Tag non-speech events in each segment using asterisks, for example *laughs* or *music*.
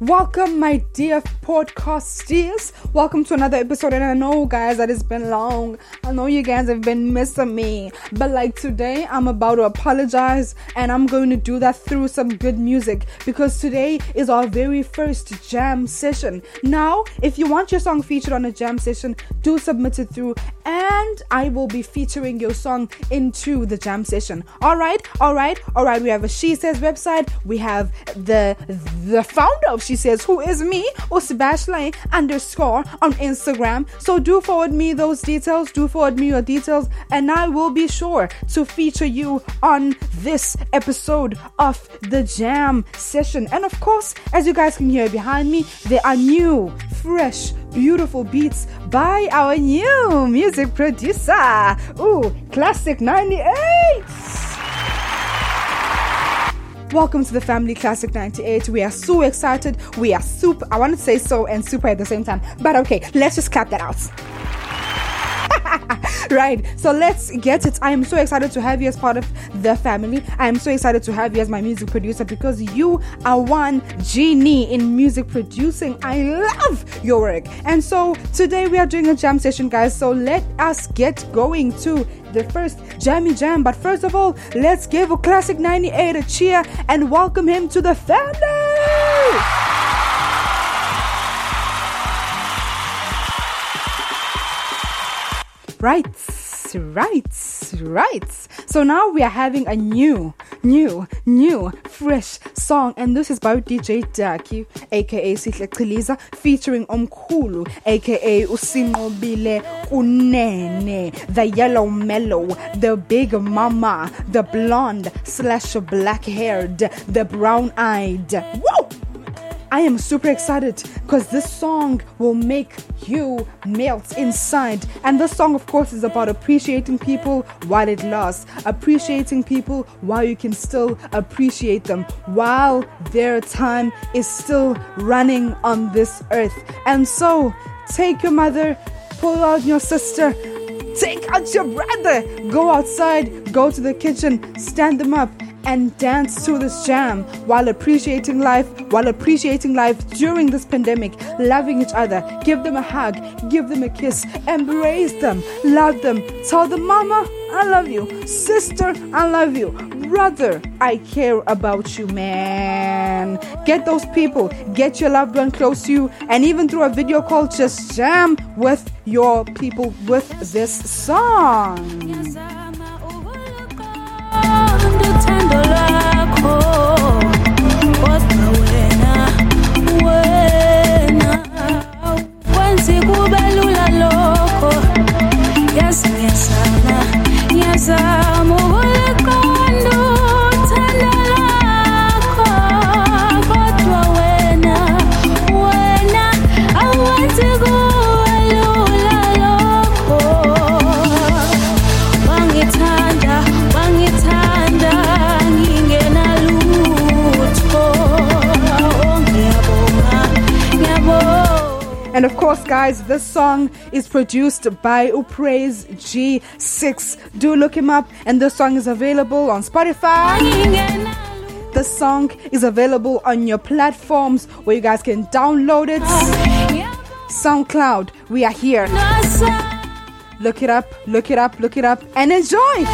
Welcome, my dear podcasters. Welcome to another episode. And I know, guys, that it's been long. I know you guys have been missing me. But like today, I'm about to apologize and I'm going to do that through some good music because today is our very first jam session. Now, if you want your song featured on a jam session, do submit it through and I will be featuring your song into the jam session. All right, all right, all right. We have a She Says website. We have the the founder of She Says, who is me, or Sebastian underscore on Instagram. So do forward me those details. Do forward me your details, and I will be sure to feature you on this episode of the jam session. And of course, as you guys can hear behind me, there are new, fresh, beautiful beats by our new music producer. Ooh, Classic 98. Welcome to the Family Classic 98. We are so excited. We are super. I want to say so and super at the same time. But okay, let's just clap that out. Right, so let's get it. I am so excited to have you as part of the family. I am so excited to have you as my music producer because you are one genie in music producing. I love your work. And so today we are doing a jam session, guys. So let us get going to the first Jammy Jam. But first of all, let's give a classic 98 a cheer and welcome him to the family. Right, right, right. So now we are having a new, new, new, fresh song, and this is by DJ Daki, aka Sihle Chiliza, featuring Omkhulu, aka Usinobile Unene, the yellow mellow, the big mama, the blonde slash black haired, the brown eyed. Whoa! I am super excited because this song will make you melt inside. And this song, of course, is about appreciating people while it lasts, appreciating people while you can still appreciate them, while their time is still running on this earth. And so, take your mother, pull out your sister, take out your brother, go outside, go to the kitchen, stand them up and dance to this jam while appreciating life, while appreciating life during this pandemic, loving each other. Give them a hug, give them a kiss, embrace them, love them. Tell them, Mama, I love you. Sister, I love you. Brother, I care about you, man. Get those people, get your loved one close to you, and even through a video call, just jam with your people with this song. Course, guys, this song is produced by Upraise G6. Do look him up, and this song is available on Spotify. The song is available on your platforms where you guys can download it. SoundCloud, we are here. Look it up, look it up, look it up, and enjoy!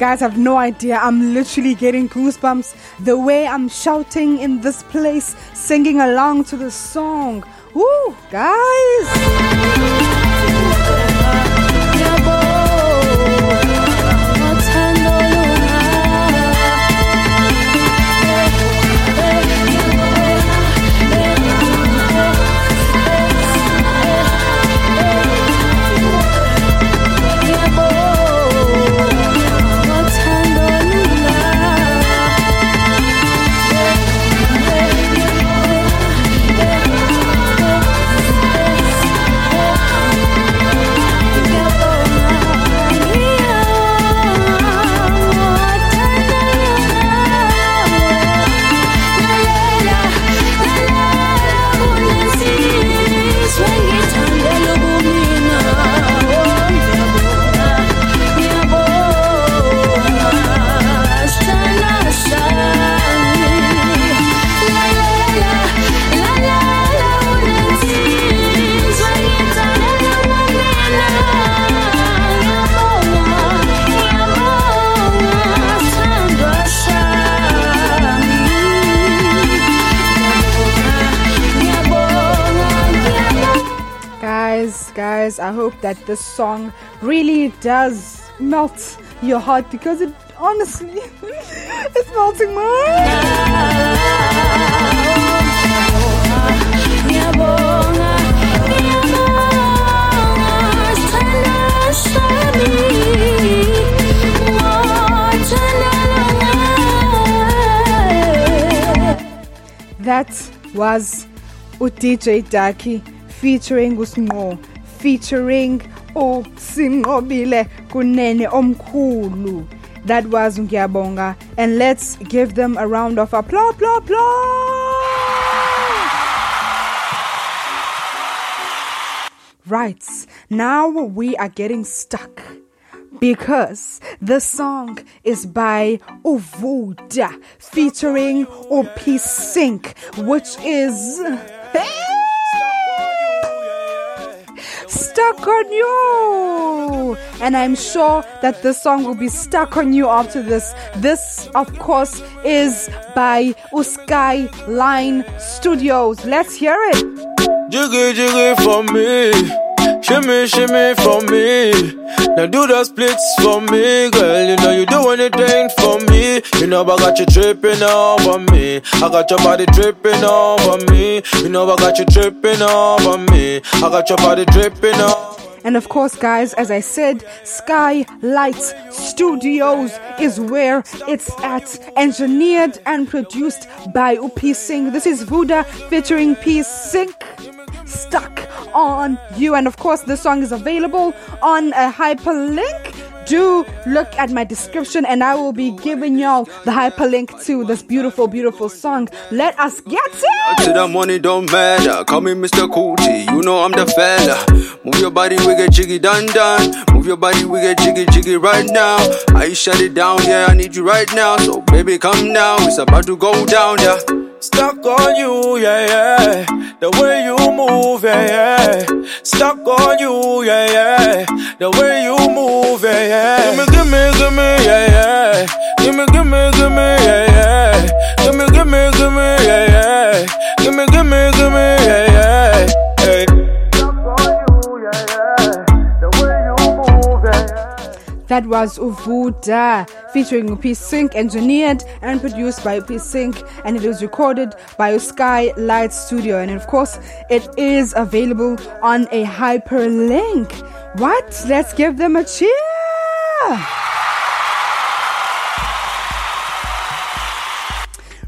Guys have no idea. I'm literally getting goosebumps the way I'm shouting in this place, singing along to the song. Woo, guys! Guys, I hope that this song really does melt your heart because it honestly *laughs* it's melting mine. That was uDJ Daki featuring uSnqo featuring uSinqobile kunene omkhulu. That was ngiyabonga and let's give them a round of applause. applause, applause. Right, now we are getting stuck because the song is by uVoodur featuring Opi Sync, which is stuck on you. And I'm sure that this song will be stuck on you after this. This, of course, is by Uskai Line Studios. Let's hear it. Jiggy jiggy for me, shimmy shimmy for me. Now do the splits for me, girl. You know you do anything for me. You know I got you tripping over me. I got your body dripping over me. You know I got you tripping over me. I got your body dripping over. And of course, guys, as I said, Skylight Studios is where it's at. Engineered and produced by Upi Singh. This is Voodur featuring P Scyn. Stuck on you. And of course, this song is available on a hyperlink. Do look at my description, and I will be giving y'all the hyperlink to this beautiful, beautiful song. Let us get it! To the money don't matter. Call me Mr. Cootie. You know I'm the fella. Move your body, we get jiggy done done. Move your body, we get jiggy jiggy right now. I shut it down, yeah. I need you right now. So baby, come down. It's about to go down, yeah. Stuck on you, yeah, yeah. The way you move, yeah, yeah. Stuck on you, yeah, yeah. The way you move, yeah, yeah. Gimme, gimme, gimme, yeah, yeah. Gimme, gimme, gimme, yeah, yeah. Gimme, gimme, gimme, yeah, yeah. Gimme, gimme, gimme, yeah, yeah. That was uVoodur featuring P Scyn, engineered and produced by P Scyn, and it was recorded by Skylight Studio. And of course, it is available on a hyperlink. What? Let's give them a cheer!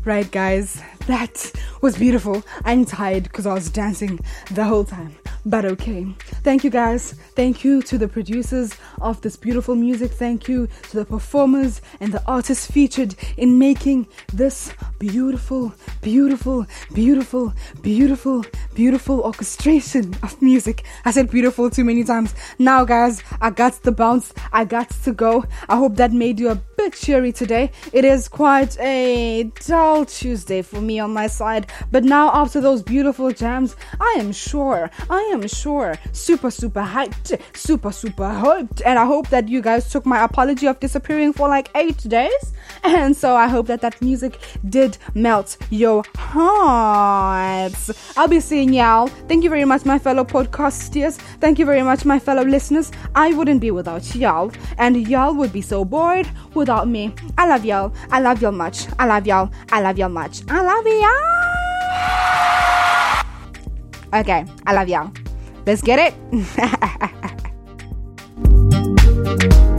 Right, guys, that was beautiful. I'm tired because I was dancing the whole time. But okay. Thank you, guys. Thank you to the producers of this beautiful music. Thank you to the performers and the artists featured in making this beautiful, beautiful, beautiful, beautiful, beautiful orchestration of music. I said beautiful too many times. Now, guys, I got to bounce. I got to go. I hope that made you a bit cheery today. It is quite a dull Tuesday for me on my side, but now after those beautiful jams, I am sure, I am sure, super, super hyped, super, super hyped, and I hope that you guys took my apology of disappearing for like eight days, *laughs* and so I hope that that music did melt your hearts. I'll be seeing y'all. Thank you very much, my fellow podcasters. Thank you very much, my fellow listeners. I wouldn't be without y'all, and y'all would be so bored without me. I love y'all. I love y'all much. I love y'all. I love y'all much. I love y'all. Okay, I love y'all. Let's get it. *laughs*